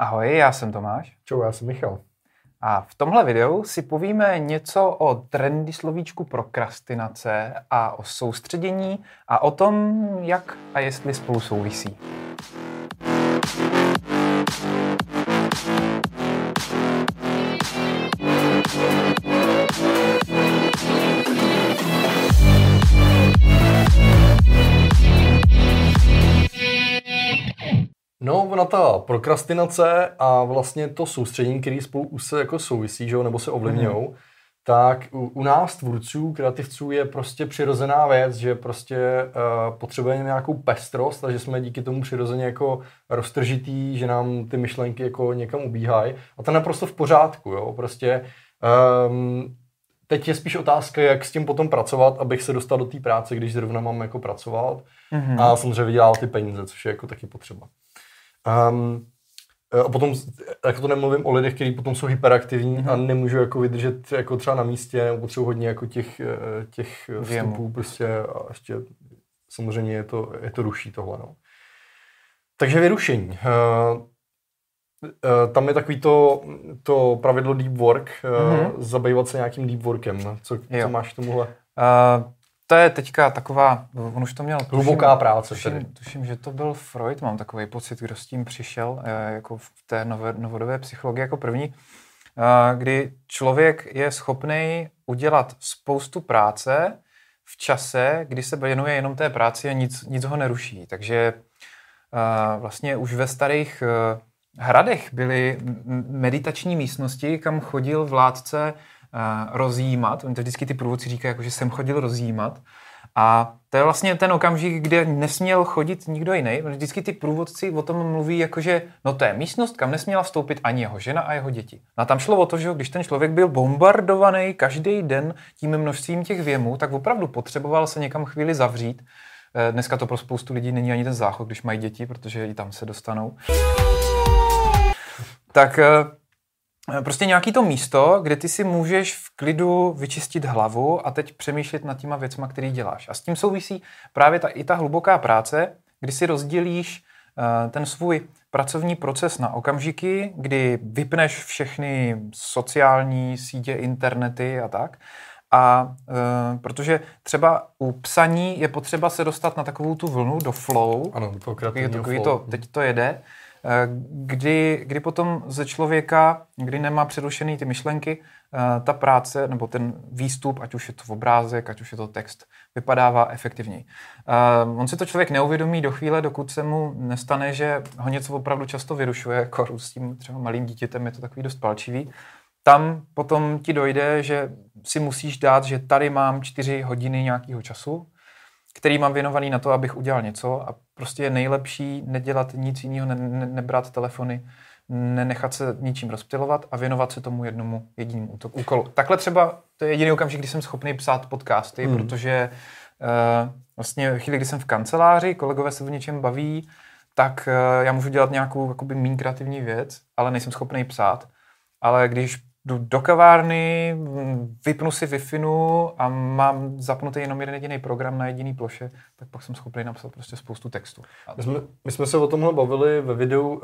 Ahoj, já jsem Tomáš. Čau, já jsem Michal. A v tomhle videu si povíme něco o trendy slovíčku prokrastinace a o soustředění a o tom, jak a jestli spolu souvisí. No, ona ta prokrastinace a vlastně to soustředění, který spolu už se jako souvisí, že jo, nebo se ovlivňují, mm. tak u, u nás tvůrců, kreativců je prostě přirozená věc, že prostě uh, potřebujeme nějakou pestrost a že jsme díky tomu přirozeně jako roztržitý, že nám ty myšlenky jako někam ubíhají. A to je naprosto v pořádku, jo, prostě um, Teď je spíš otázka, jak s tím potom pracovat, abych se dostal do té práce, když zrovna mám jako pracovat mm-hmm. a samozřejmě vydělal ty peníze, což je jako taky potřeba. Um, a potom, jako to nemluvím o lidech, kteří potom jsou hyperaktivní mm-hmm. a nemůžou jako vydržet jako třeba na místě, nebo potřebují hodně jako těch, eh, těch vstupů prostě a ještě samozřejmě je to, je to ruší tohle. No. Takže vyrušení. Uh, uh, tam je takový to, to pravidlo deep work, mm-hmm. zabývat se nějakým deep workem. Co, co máš k tomuhle? Uh, to je teďka taková, on už to měl... Hluboká práce tuším, tuším, že to byl Freud, mám takový pocit, kdo s tím přišel, eh, jako v té nové, novodobé psychologii jako první, eh, kdy člověk je schopný udělat spoustu práce v čase, kdy se věnuje jenom té práci a nic, nic ho neruší. Takže eh, vlastně už ve starých hradech byly meditační místnosti, kam chodil vládce rozjímat. Oni to vždycky ty průvodci říkají, jako, že jsem chodil rozjímat. A to je vlastně ten okamžik, kde nesměl chodit nikdo jiný. Vždycky ty průvodci o tom mluví, jako že no to je místnost, kam nesměla vstoupit ani jeho žena a jeho děti. No a tam šlo o to, že když ten člověk byl bombardovaný každý den tím množstvím těch věmů, tak opravdu potřeboval se někam chvíli zavřít. Eh, dneska to pro spoustu lidí není ani ten záchod, když mají děti, protože i tam se dostanou. Tak eh, Eh, prostě nějaký to místo, kde ty si můžeš v klidu vyčistit hlavu a teď přemýšlet nad těma věcma, který děláš. A s tím souvisí právě ta, i ta hluboká práce, kdy si rozdělíš uh, ten svůj pracovní proces na okamžiky, kdy vypneš všechny sociální sítě, internety a tak. A uh, protože třeba u psaní je potřeba se dostat na takovou tu vlnu do flow. Ano, to takový flow. to, teď to jede Eh, kdy, kdy potom ze člověka, kdy nemá přerušený ty myšlenky, eh, ta práce nebo ten výstup, ať už je to obrázek, ať už je to text, vypadává efektivněji. Eh, on si to člověk neuvědomí do chvíle, dokud se mu nestane, že ho něco opravdu často vyrušuje, jako s tím třeba malým dítětem je to takový dost palčivý. Tam potom ti dojde, že si musíš dát, že tady mám čtyři hodiny nějakého času, který mám věnovaný na to, abych udělal něco a prostě je nejlepší nedělat nic jiného, ne, ne, nebrat telefony, nenechat se ničím rozptilovat a věnovat se tomu jednomu jedinému úkolu. Takhle třeba to je jediný okamžik, kdy jsem schopný psát podcasty, hmm. protože uh, vlastně chvíli, kdy jsem v kanceláři, kolegové se o něčem baví, tak uh, já můžu dělat nějakou jakoby méně kreativní věc, ale nejsem schopný psát. Ale když jdu do kavárny, vypnu si wi a mám zapnutý jenom jeden jediný program na jediný ploše, tak pak jsem schopný napsat prostě spoustu textu. My jsme, my jsme se o tomhle bavili ve videu uh,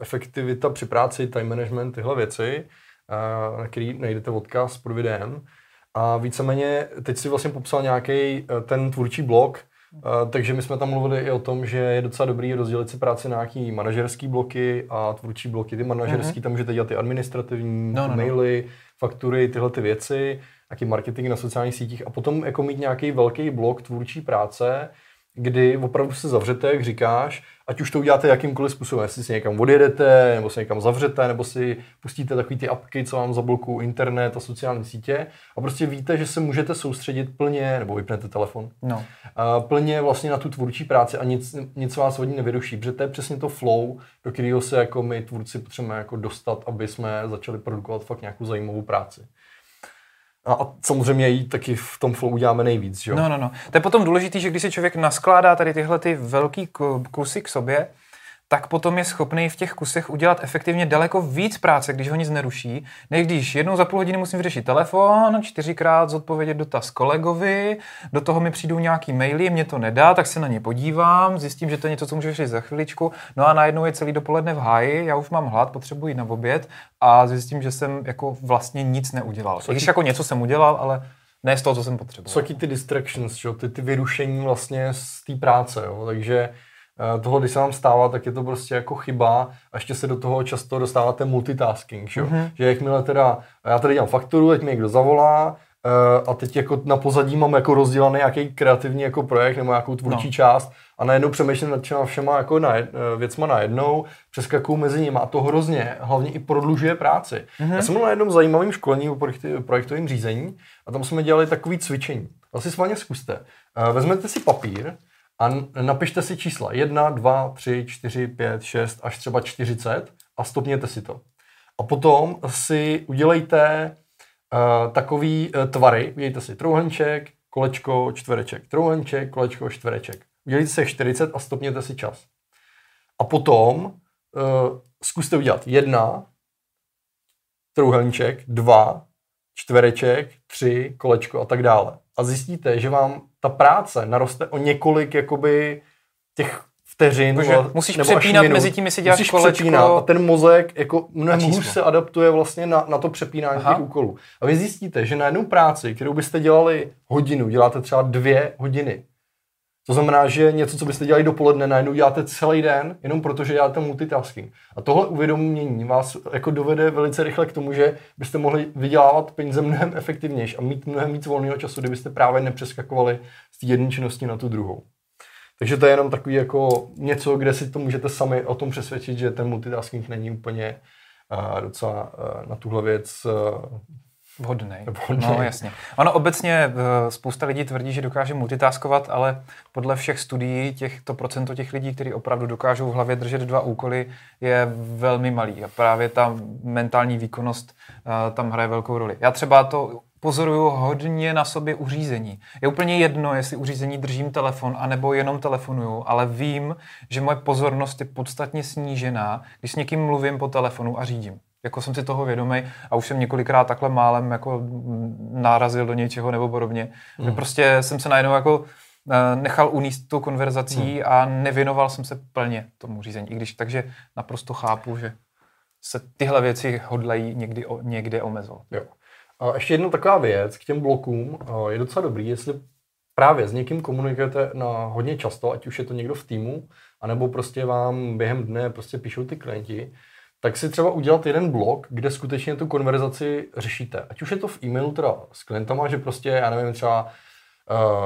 efektivita při práci, time management, tyhle věci, uh, na který najdete odkaz pod videem. A víceméně teď si vlastně popsal nějaký uh, ten tvůrčí blok, takže my jsme tam mluvili i o tom, že je docela dobrý rozdělit si práci na nějaký manažerský bloky a tvůrčí bloky. Ty manažerský, mm-hmm. tam můžete dělat ty administrativní, no, no, no. maily, no. faktury, tyhle ty věci, nějaký marketing na sociálních sítích a potom jako mít nějaký velký blok tvůrčí práce, kdy opravdu se zavřete, jak říkáš, ať už to uděláte jakýmkoliv způsobem, jestli si někam odjedete, nebo se někam zavřete, nebo si pustíte takový ty apky, co vám zablokují internet a sociální sítě a prostě víte, že se můžete soustředit plně, nebo vypnete telefon, no. a plně vlastně na tu tvůrčí práci a nic, nic vás od ní nevyruší, protože to je přesně to flow, do kterého se jako my tvůrci potřebujeme jako dostat, aby jsme začali produkovat fakt nějakou zajímavou práci. A samozřejmě jí taky v tom flow uděláme nejvíc, že jo? No, no, no. To je potom důležité, že když si člověk naskládá tady tyhle ty velký kusy k sobě, tak potom je schopný v těch kusech udělat efektivně daleko víc práce, když ho nic neruší, než když jednou za půl hodiny musím vyřešit telefon, čtyřikrát zodpovědět dotaz kolegovi, do toho mi přijdou nějaký maily, mě to nedá, tak se na ně podívám, zjistím, že to je něco, co můžu řešit za chviličku, no a najednou je celý dopoledne v háji, já už mám hlad, potřebuji jít na oběd a zjistím, že jsem jako vlastně nic neudělal. I když jako něco jsem udělal, ale ne z toho, co jsem potřeboval. Jsou ty distractions? Ty, ty vyrušení vlastně z té práce, jo? takže Eh, toho, když se vám stává, tak je to prostě jako chyba a ještě se do toho často dostáváte multitasking, že, mm-hmm. že jakmile teda, já tady dělám fakturu, teď mi někdo zavolá, Uh, a teď jako na pozadí mám jako rozdělaný nějaký kreativní jako projekt nebo nějakou tvůrčí no. část a najednou přemýšlím nad těma všema jako na, uh, věcma najednou, přeskakuju mezi nimi a to hrozně, hlavně i prodlužuje práci. Mm-hmm. Já jsem byl na jednom zajímavém školení o projektovém řízení a tam jsme dělali takový cvičení. Asi s vámi zkuste. Vezmete si papír, a napište si čísla 1, 2, 3, 4, 5, 6 až třeba 40 a stopněte si to. A potom si udělejte uh, takový uh, tvary, udělejte si trouhelníček, kolečko, čtvereček, trouhelníček, kolečko, čtvereček. Udělejte si 40 a stopněte si čas. A potom uh, zkuste udělat jedna, trouhelníček, dva, čtvereček, tři, kolečko a tak dále. A zjistíte, že vám ta práce naroste o několik jakoby těch vteřin. Takže musíš nebo přepínat mezi tím, jestli děláš musíš kolečko. Přepínat a ten mozek jako mnohem hůř se adaptuje vlastně na, na to přepínání Aha. těch úkolů. A vy zjistíte, že na jednu práci, kterou byste dělali hodinu, děláte třeba dvě hodiny. To znamená, že něco, co byste dělali dopoledne, najednou děláte celý den, jenom protože děláte multitasking. A tohle uvědomění vás jako dovede velice rychle k tomu, že byste mohli vydělávat peníze mnohem efektivnější a mít mnohem víc volného času, kdybyste právě nepřeskakovali z té jedné činnosti na tu druhou. Takže to je jenom takový jako něco, kde si to můžete sami o tom přesvědčit, že ten multitasking není úplně uh, docela uh, na tuhle věc uh, Vhodný. Vhodný. No jasně. Ono obecně eh, spousta lidí tvrdí, že dokáže multitaskovat, ale podle všech studií těch, to procento těch lidí, kteří opravdu dokážou v hlavě držet dva úkoly, je velmi malý. A právě ta mentální výkonnost uh, tam hraje velkou roli. Já třeba to pozoruju hodně na sobě uřízení. Je úplně jedno, jestli uřízení držím telefon, anebo jenom telefonuju, ale vím, že moje pozornost je podstatně snížená, když s někým mluvím po telefonu a řídím jako jsem si toho vědomý a už jsem několikrát takhle málem jako nárazil do něčeho nebo podobně. Mm. Prostě jsem se najednou jako eh, nechal uníst tu konverzací mm. a nevěnoval jsem se plně tomu řízení. I když takže naprosto chápu, že se tyhle věci hodlají někdy, někde omezovat. Jo. A ještě jedna taková věc k těm blokům. Je docela dobrý, jestli právě s někým komunikujete na hodně často, ať už je to někdo v týmu, anebo prostě vám během dne prostě píšou ty klienti, tak si třeba udělat jeden blok, kde skutečně tu konverzaci řešíte. Ať už je to v e-mailu teda s klientama, že prostě, já nevím, třeba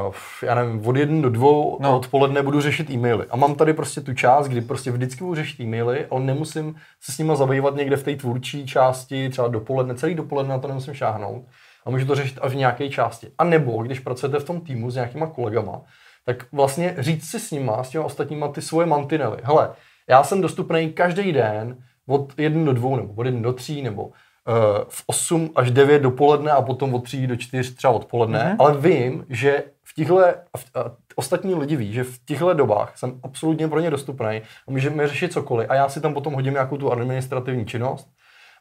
uh, já nevím, od jedné do dvou no. odpoledne budu řešit e-maily. A mám tady prostě tu část, kdy prostě vždycky budu řešit e-maily, ale nemusím se s nima zabývat někde v té tvůrčí části, třeba dopoledne, celý dopoledne na to nemusím šáhnout. A můžu to řešit až v nějaké části. A nebo, když pracujete v tom týmu s nějakýma kolegama, tak vlastně říct si s nima, s těma ostatníma ty svoje mantinely. Hele, já jsem dostupný každý den od 1 do 2 nebo od 1 do 3 nebo uh, v 8 až 9 dopoledne a potom od 3 do 4 třeba odpoledne, mm-hmm. ale vím, že v těchto, ostatní lidi ví, že v těchto dobách jsem absolutně pro ně dostupný a můžeme řešit cokoliv a já si tam potom hodím nějakou tu administrativní činnost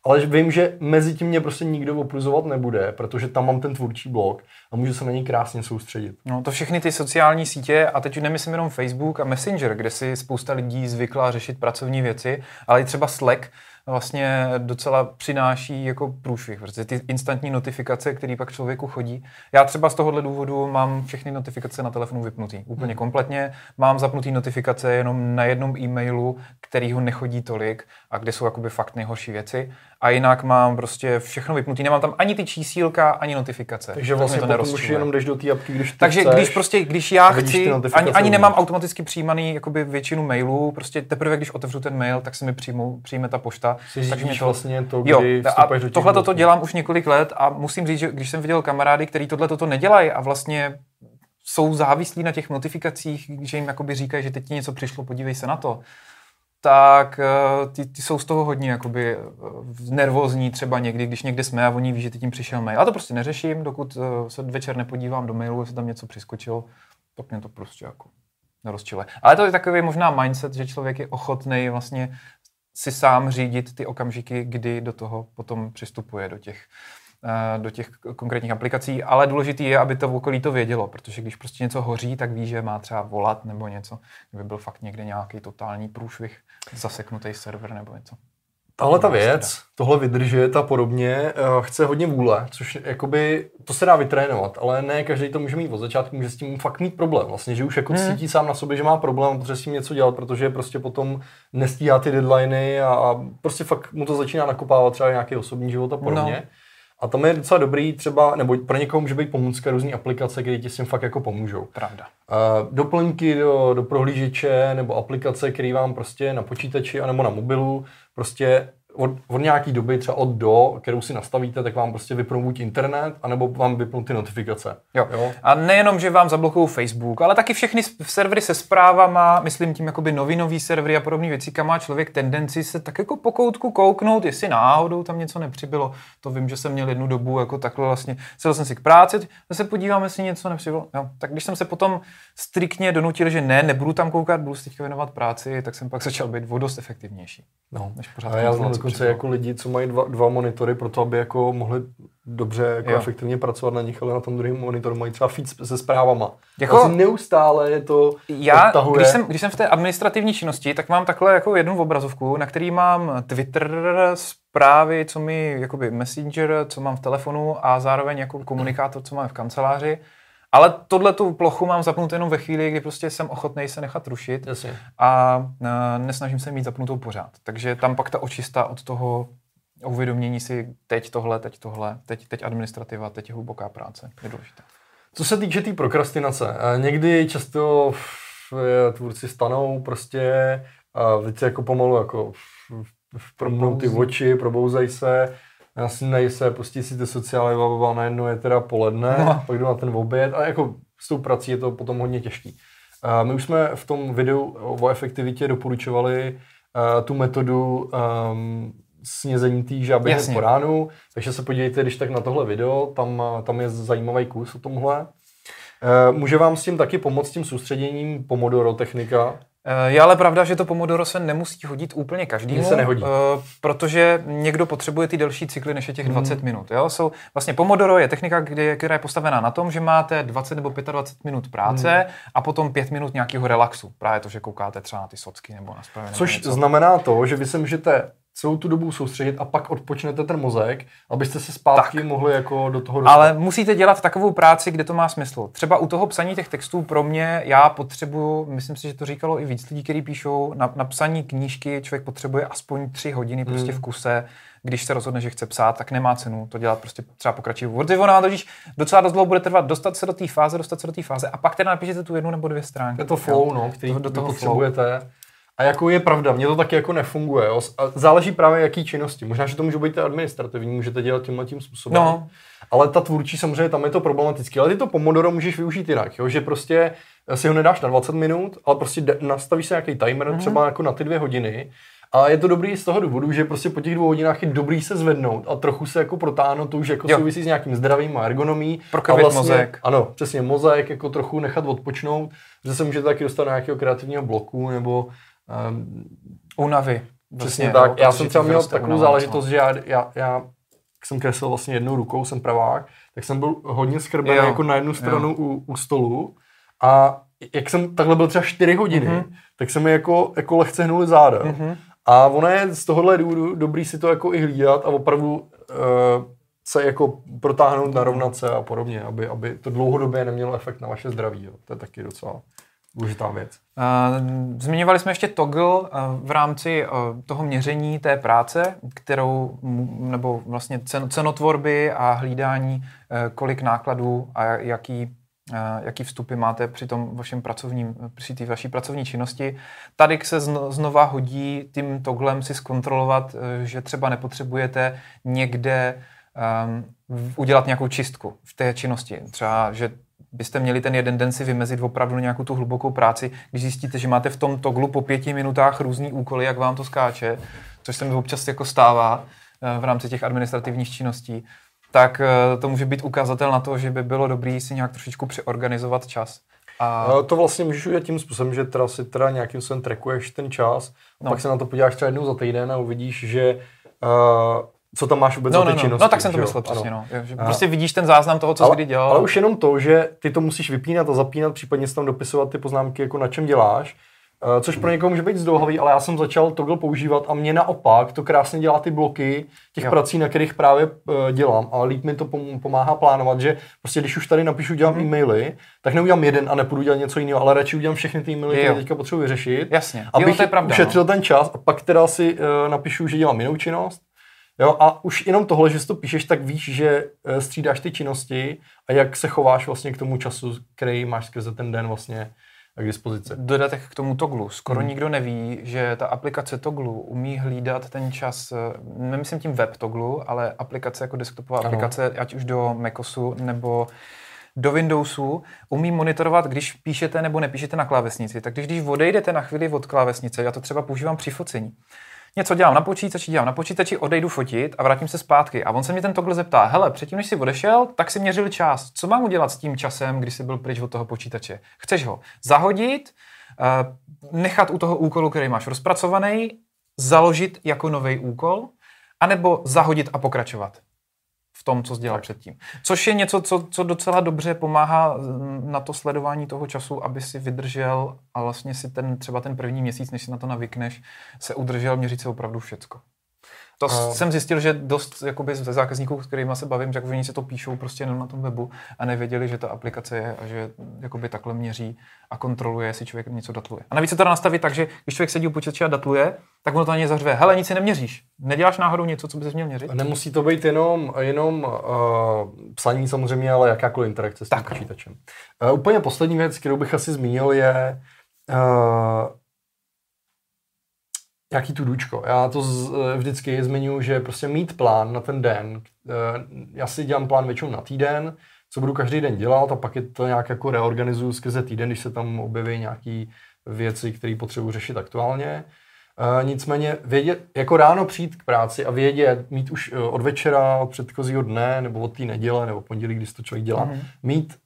ale vím, že mezi tím mě prostě nikdo opluzovat nebude, protože tam mám ten tvůrčí blok a můžu se na něj krásně soustředit. No to všechny ty sociální sítě, a teď už nemyslím jenom Facebook a Messenger, kde si spousta lidí zvykla řešit pracovní věci, ale i třeba Slack, vlastně docela přináší jako průšvih, protože ty instantní notifikace, které pak člověku chodí. Já třeba z tohohle důvodu mám všechny notifikace na telefonu vypnutý, úplně hmm. kompletně. Mám zapnutý notifikace jenom na jednom e-mailu, kterýho nechodí tolik a kde jsou jakoby fakt nejhorší věci a jinak mám prostě všechno vypnutý, nemám tam ani ty čísílka, ani notifikace. Takže vlastně to potom už jenom jdeš do té apky, když ty Takže chceš, když prostě, když já chci, ani, ani nemám automaticky přijímaný jakoby většinu mailů, prostě teprve když otevřu ten mail, tak se mi přijmu, přijme ta pošta. Takže mě to vlastně to, kdy jo, a do tohle toto dělám už několik let a musím říct, že když jsem viděl kamarády, kteří tohle toto nedělají a vlastně jsou závislí na těch notifikacích, že jim jakoby říkají, že teď ti něco přišlo, podívej se na to, tak eh, ty, ty jsou z toho hodně jakoby eh, nervózní třeba někdy, když někde jsme a oni ví, že ty tím přišel mail. Já to prostě neřeším, dokud eh, se večer nepodívám do mailu, jestli tam něco přiskočilo, tak mě to prostě jako nerozčiluje. Ale to je takový možná mindset, že člověk je ochotný vlastně si sám řídit ty okamžiky, kdy do toho potom přistupuje, do těch, do těch konkrétních aplikací, ale důležitý je, aby to v okolí to vědělo, protože když prostě něco hoří, tak ví, že má třeba volat nebo něco, kdyby byl fakt někde nějaký totální průšvih, zaseknutý server nebo něco. Tahle ta věc, tohle vydržet a podobně, eh, chce hodně vůle, což jakoby, to se dá vytrénovat, ale ne každý to může mít od začátku, může s tím fakt mít problém. Vlastně, že už jako hmm. cítí sám na sobě, že má problém, protože s tím něco dělat, protože prostě potom nestíhá ty deadliny a, a prostě fakt mu to začíná nakopávat třeba nějaký osobní život a podobně. No. A tam je docela dobrý třeba, nebo pro někoho může být pomůcka různé aplikace, které ti s tím fakt jako pomůžou. Pravda. Uh, doplňky do, do prohlížeče nebo aplikace, které vám prostě na počítači anebo na mobilu prostě od, od nějaký doby, třeba od do, kterou si nastavíte, tak vám prostě vypnou buď internet, anebo vám vypnou ty notifikace. Jo. jo. A nejenom, že vám zablokují Facebook, ale taky všechny servery se zprávama, myslím tím jakoby novinový servery a podobné věci, kam má člověk tendenci se tak jako po koutku kouknout, jestli náhodou tam něco nepřibylo. To vím, že jsem měl jednu dobu jako takhle vlastně, sedl jsem si k práci, se podívám, jestli něco nepřibylo. Jo. Tak když jsem se potom striktně donutil, že ne, nebudu tam koukat, budu si teďka věnovat práci, tak jsem pak začal být vodost efektivnější. No. Než pořád dokonce jako lidi, co mají dva, dva monitory pro to, aby jako mohli dobře jako jo. efektivně pracovat na nich, ale na tom druhém monitoru mají třeba feed se zprávama. Jako, vlastně neustále je to Já, odtahuje. když jsem, když jsem v té administrativní činnosti, tak mám takhle jako jednu obrazovku, na který mám Twitter, zprávy, co mi, jakoby Messenger, co mám v telefonu a zároveň jako komunikátor, co mám v kanceláři. Ale tohle tu plochu mám zapnutou jenom ve chvíli, kdy prostě jsem ochotný se nechat rušit Jasně. a nesnažím se mít zapnutou pořád. Takže tam pak ta očista od toho uvědomění si teď tohle, teď tohle, teď, teď administrativa, teď je hluboká práce, je důležité. Co se týče té tý prokrastinace, eh, někdy často tvůrci stanou prostě a teď jako pomalu jako propnou ty oči, probouzají se, nasnídají se, pustí si ty sociály, a najednou je teda poledne, no. pak jdu na ten oběd a jako s tou prací je to potom hodně těžký. My už jsme v tom videu o efektivitě doporučovali tu metodu um, snězení té hned po ránu, takže se podívejte, když tak na tohle video, tam, tam je zajímavý kus o tomhle. Může vám s tím taky pomoct tím soustředěním Pomodoro technika? Eh, je ale pravda, že to Pomodoro se nemusí hodit úplně každému, se nehodí. Eh, protože někdo potřebuje ty delší cykly než je těch 20 hmm. minut. Jo? Jsou, vlastně Pomodoro je technika, kdy, která je postavená na tom, že máte 20 nebo 25 minut práce hmm. a potom 5 minut nějakého relaxu. Právě to, že koukáte třeba na ty socky nebo na. Což znamená to, že vy se můžete celou tu dobu soustředit a pak odpočnete ten mozek, abyste se zpátky tak. mohli jako do toho dostat. Ale musíte dělat takovou práci, kde to má smysl. Třeba u toho psaní těch textů pro mě, já potřebuju, myslím si, že to říkalo i víc lidí, kteří píšou, na, na psaní knížky člověk potřebuje aspoň tři hodiny prostě hmm. v kuse. Když se rozhodne, že chce psát, tak nemá cenu to dělat prostě třeba pokračující. Protože ona totiž docela dost dlouho bude trvat dostat se do té fáze, dostat se do té fáze a pak teda napíšete tu jednu nebo dvě stránky. Je to flow, no, který to, do toho potřebujete. Flow. A jako je pravda, mně to taky jako nefunguje. Jo? A záleží právě jaký činnosti. Možná, že to může být administrativní, můžete dělat tímhle tím způsobem. No. Ale ta tvůrčí samozřejmě tam je to problematické. Ale ty to Pomodoro můžeš využít jinak, jo? že prostě si ho nedáš na 20 minut, ale prostě nastavíš si nějaký timer mm-hmm. třeba jako na ty dvě hodiny. A je to dobrý z toho důvodu, že prostě po těch dvou hodinách je dobrý se zvednout a trochu se jako protáhnout, to už jako jo. souvisí s nějakým zdravím a ergonomí. a vlastně, mozek. Ano, přesně mozek, jako trochu nechat odpočnout, že se můžete taky dostat na nějakého kreativního bloku nebo Um, Únavy. Přesně vlastně, tak. Já jsem třeba měl takovou záležitost, no. že já, já, já jsem kreslil vlastně jednou rukou, jsem pravák, tak jsem byl hodně skrbený jako na jednu stranu u, u stolu a jak jsem takhle byl třeba 4 hodiny, mm-hmm. tak se mi jako, jako lehce hnuli záda. Mm-hmm. A ono je z tohohle důvodu dobrý si to jako i hlídat a opravdu uh, se jako protáhnout, narovnat se a podobně, aby, aby to dlouhodobě nemělo efekt na vaše zdraví. Jo. To je taky docela důležitá věc. Zmiňovali jsme ještě toggle v rámci toho měření té práce, kterou, nebo vlastně cenotvorby a hlídání, e, kolik nákladů a jaký jaký vstupy máte při tom vašem pracovním, při té vaší pracovní činnosti. Tady se znova hodí tím toglem si zkontrolovat, e, že třeba nepotřebujete někde udělat nějakou čistku v té činnosti. Třeba, že byste měli ten jeden den si vymezit opravdu nějakou tu hlubokou práci, když zjistíte, že máte v tom toglu po pěti minutách různý úkoly, jak vám to skáče, což se mi občas jako stává eh, v rámci těch administrativních činností, tak eh, to může být ukazatel na to, že by bylo dobré si nějak trošičku přeorganizovat čas. A... To vlastně můžeš udělat tím způsobem, že teda si teda nějakým způsobem trackuješ ten čas, No. no. pak se na to podíváš třeba jednou za týden a uvidíš, že uh, co tam máš vůbec No, za no, ty no, činnosti. no, tak jsem to myslel Ano. přesně, no. Že Prostě vidíš ten záznam toho, co jsi ale, kdy dělal. ale už jenom to, že ty to musíš vypínat a zapínat, případně si tam dopisovat ty poznámky, jako na čem děláš, eh, což pro někoho může být zdlouhavý, ale já jsem začal Toggle používat a mě naopak to krásně dělá ty bloky těch Jo. prací, na kterých právě eh, dělám a líp mi to pom- pomáhá plánovat, že prostě když už tady napíšu, dělám Mhm. mm-hmm. e-maily, tak neudělám jeden a nepůjdu dělat něco jiného, ale radši udělám všechny ty e-maily, které teďka potřebuji vyřešit, Jasně. abych jo, to je pravda. ušetřil no. ten čas a pak teda si uh, napíšu, že dělám jinou činnost. Jo, a už jenom tohle, že si to píšeš, tak víš, že uh, střídáš ty činnosti a jak se chováš vlastně k tomu času, který máš skrze ten den vlastně k dispozici. Dodatek k tomu Toglu. Skoro Hmm. nikdo neví, že ta aplikace Toglu umí hlídat ten čas, eh, nemyslím tím web Toglu, ale aplikace jako desktopová Ano. aplikace, ať už do Macosu nebo do Windowsu, umí monitorovat, když píšete nebo nepíšete na klávesnici. Tak když, když odejdete na chvíli od klávesnice, já to třeba používám při focení. Něco dělám na počítači, dělám na počítači, odejdu fotit a vrátím se zpátky. A on se mě ten toggle zeptá, hele, předtím, než jsi odešel, tak si měřil čas. Co mám udělat s tím časem, když jsi byl pryč od toho počítače? Chceš ho zahodit, eh, nechat u toho úkolu, který máš rozpracovaný, založit jako nový úkol, anebo zahodit a pokračovat v tom, co jsi dělal předtím. Což je něco, co, co docela dobře pomáhá mm, na to sledování toho času, aby si vydržel a vlastně si ten třeba ten první měsíc, než si na to navykneš, se udržel měřit se opravdu všecko. To A- jsem zjistil, že dost jakoby ze zákazníků, s kterými se bavím, že oni si to píšou prostě jenom na tom webu a nevěděli, že ta aplikace je a že jakoby takhle měří a kontroluje, jestli člověk něco datluje. A navíc se to dá nastavit tak, že když člověk sedí u počítače a datluje, tak ono to na ně zařve. Hele, nic si neměříš. Neděláš náhodou něco, co bys měl měřit? Nemusí to být jenom, jenom uh, psaní samozřejmě, ale jakákoliv interakce s tím Tak. počítačem. Uh, úplně poslední věc, kterou bych asi zmínil, je uh, jaký tu důčko. Já to z, eh, vždycky zmiňuji, že prostě mít plán na ten den. Uh, já si dělám plán většinou na týden, co budu každý den dělat a pak je to nějak jako reorganizuju skrze týden, když se tam objeví nějaké věci, které potřebuji řešit aktuálně. Uh, nicméně vědět, jako ráno přijít k práci a vědět, mít už od večera, od předchozího dne, nebo od té neděle, nebo pondělí, když to člověk dělá, Mhm. mm-hmm. mít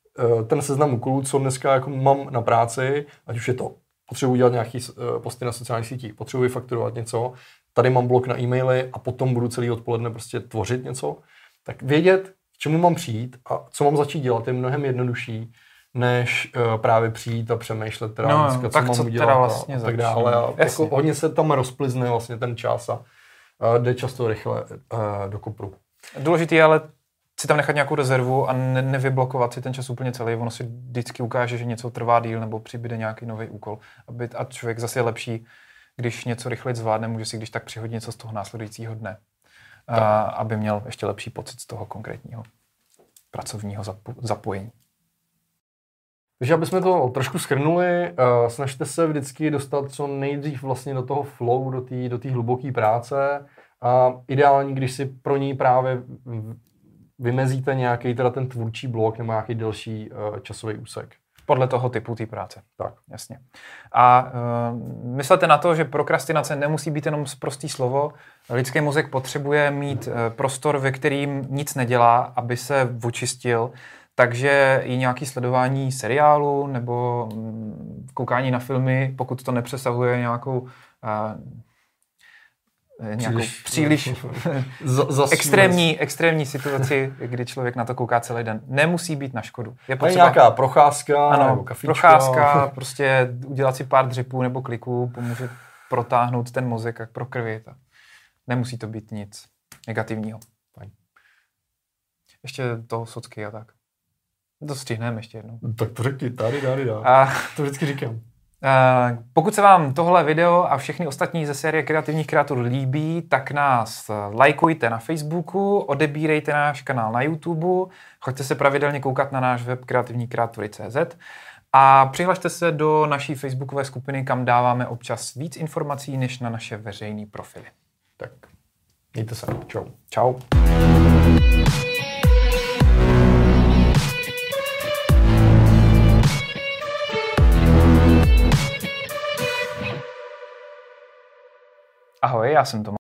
ten seznam úkolů, co dneska jako mám na práci, ať už je to, potřebuji dělat nějaký uh, posty na sociálních sítích, potřebuji fakturovat něco, tady mám blok na e-maily a potom budu celý odpoledne prostě tvořit něco, tak vědět, k čemu mám přijít a co mám začít dělat, je mnohem jednodušší, než uh, právě přijít a přemýšlet teda No, no, dneska, co tak mám co udělat vlastně a tak dále. A Jasně. jako hodně se tam rozplizne vlastně ten čas a, a jde často rychle uh, do kopru. Důležitý je ale si tam nechat nějakou rezervu a ne, nevyblokovat si ten čas úplně celý. Ono si vždycky ukáže, že něco trvá díl nebo přibyde nějaký nový úkol. Aby, a člověk zase je lepší, když něco rychleji zvládne, může si když tak přihodit něco z toho následujícího dne. A, aby měl ještě lepší pocit z toho konkrétního pracovního zapo- zapojení. Takže aby jsme to trošku schrnuli, uh, snažte se vždycky dostat co nejdřív vlastně do toho flow, do té do hluboké práce a ideální, když si pro ní právě vymezíte nějaký teda ten tvůrčí blok nebo nějaký delší uh, časový úsek. Podle toho typu té práce. Tak. Jasně. A uh, myslete na to, že prokrastinace nemusí být jenom prostý slovo. Lidský mozek potřebuje mít uh, prostor, ve kterým nic nedělá, aby se očistil. Takže i nějaký sledování seriálu nebo mm, koukání na filmy, pokud to nepřesahuje nějakou nějakou Příliš- příliš, Z, extrémní, extrémní situaci, kdy člověk na to kouká celý den. Nemusí být na škodu. Je Je nějaká procházka nebo ano, kafičko. procházka, prostě udělat si pár dřipů nebo kliků, pomůže protáhnout ten mozek a prokrvit. A nemusí to být nic negativního. Fajn. Ještě toho socky a tak. To stihneme ještě jednou. Tak to řekni, tady, tady, tady. A, To vždycky říkám. A, pokud se vám tohle video a všechny ostatní ze série kreativních kreatur líbí, tak nás lajkujte na Facebooku, odebírejte náš kanál na YouTube, choďte se pravidelně koukat na náš web kreativníkreatury.cz a přihlašte se do naší facebookové skupiny, kam dáváme občas víc informací než na naše veřejné profily. Tak, mějte se. Čau. Čau. Ahoj, já jsem Tomáš.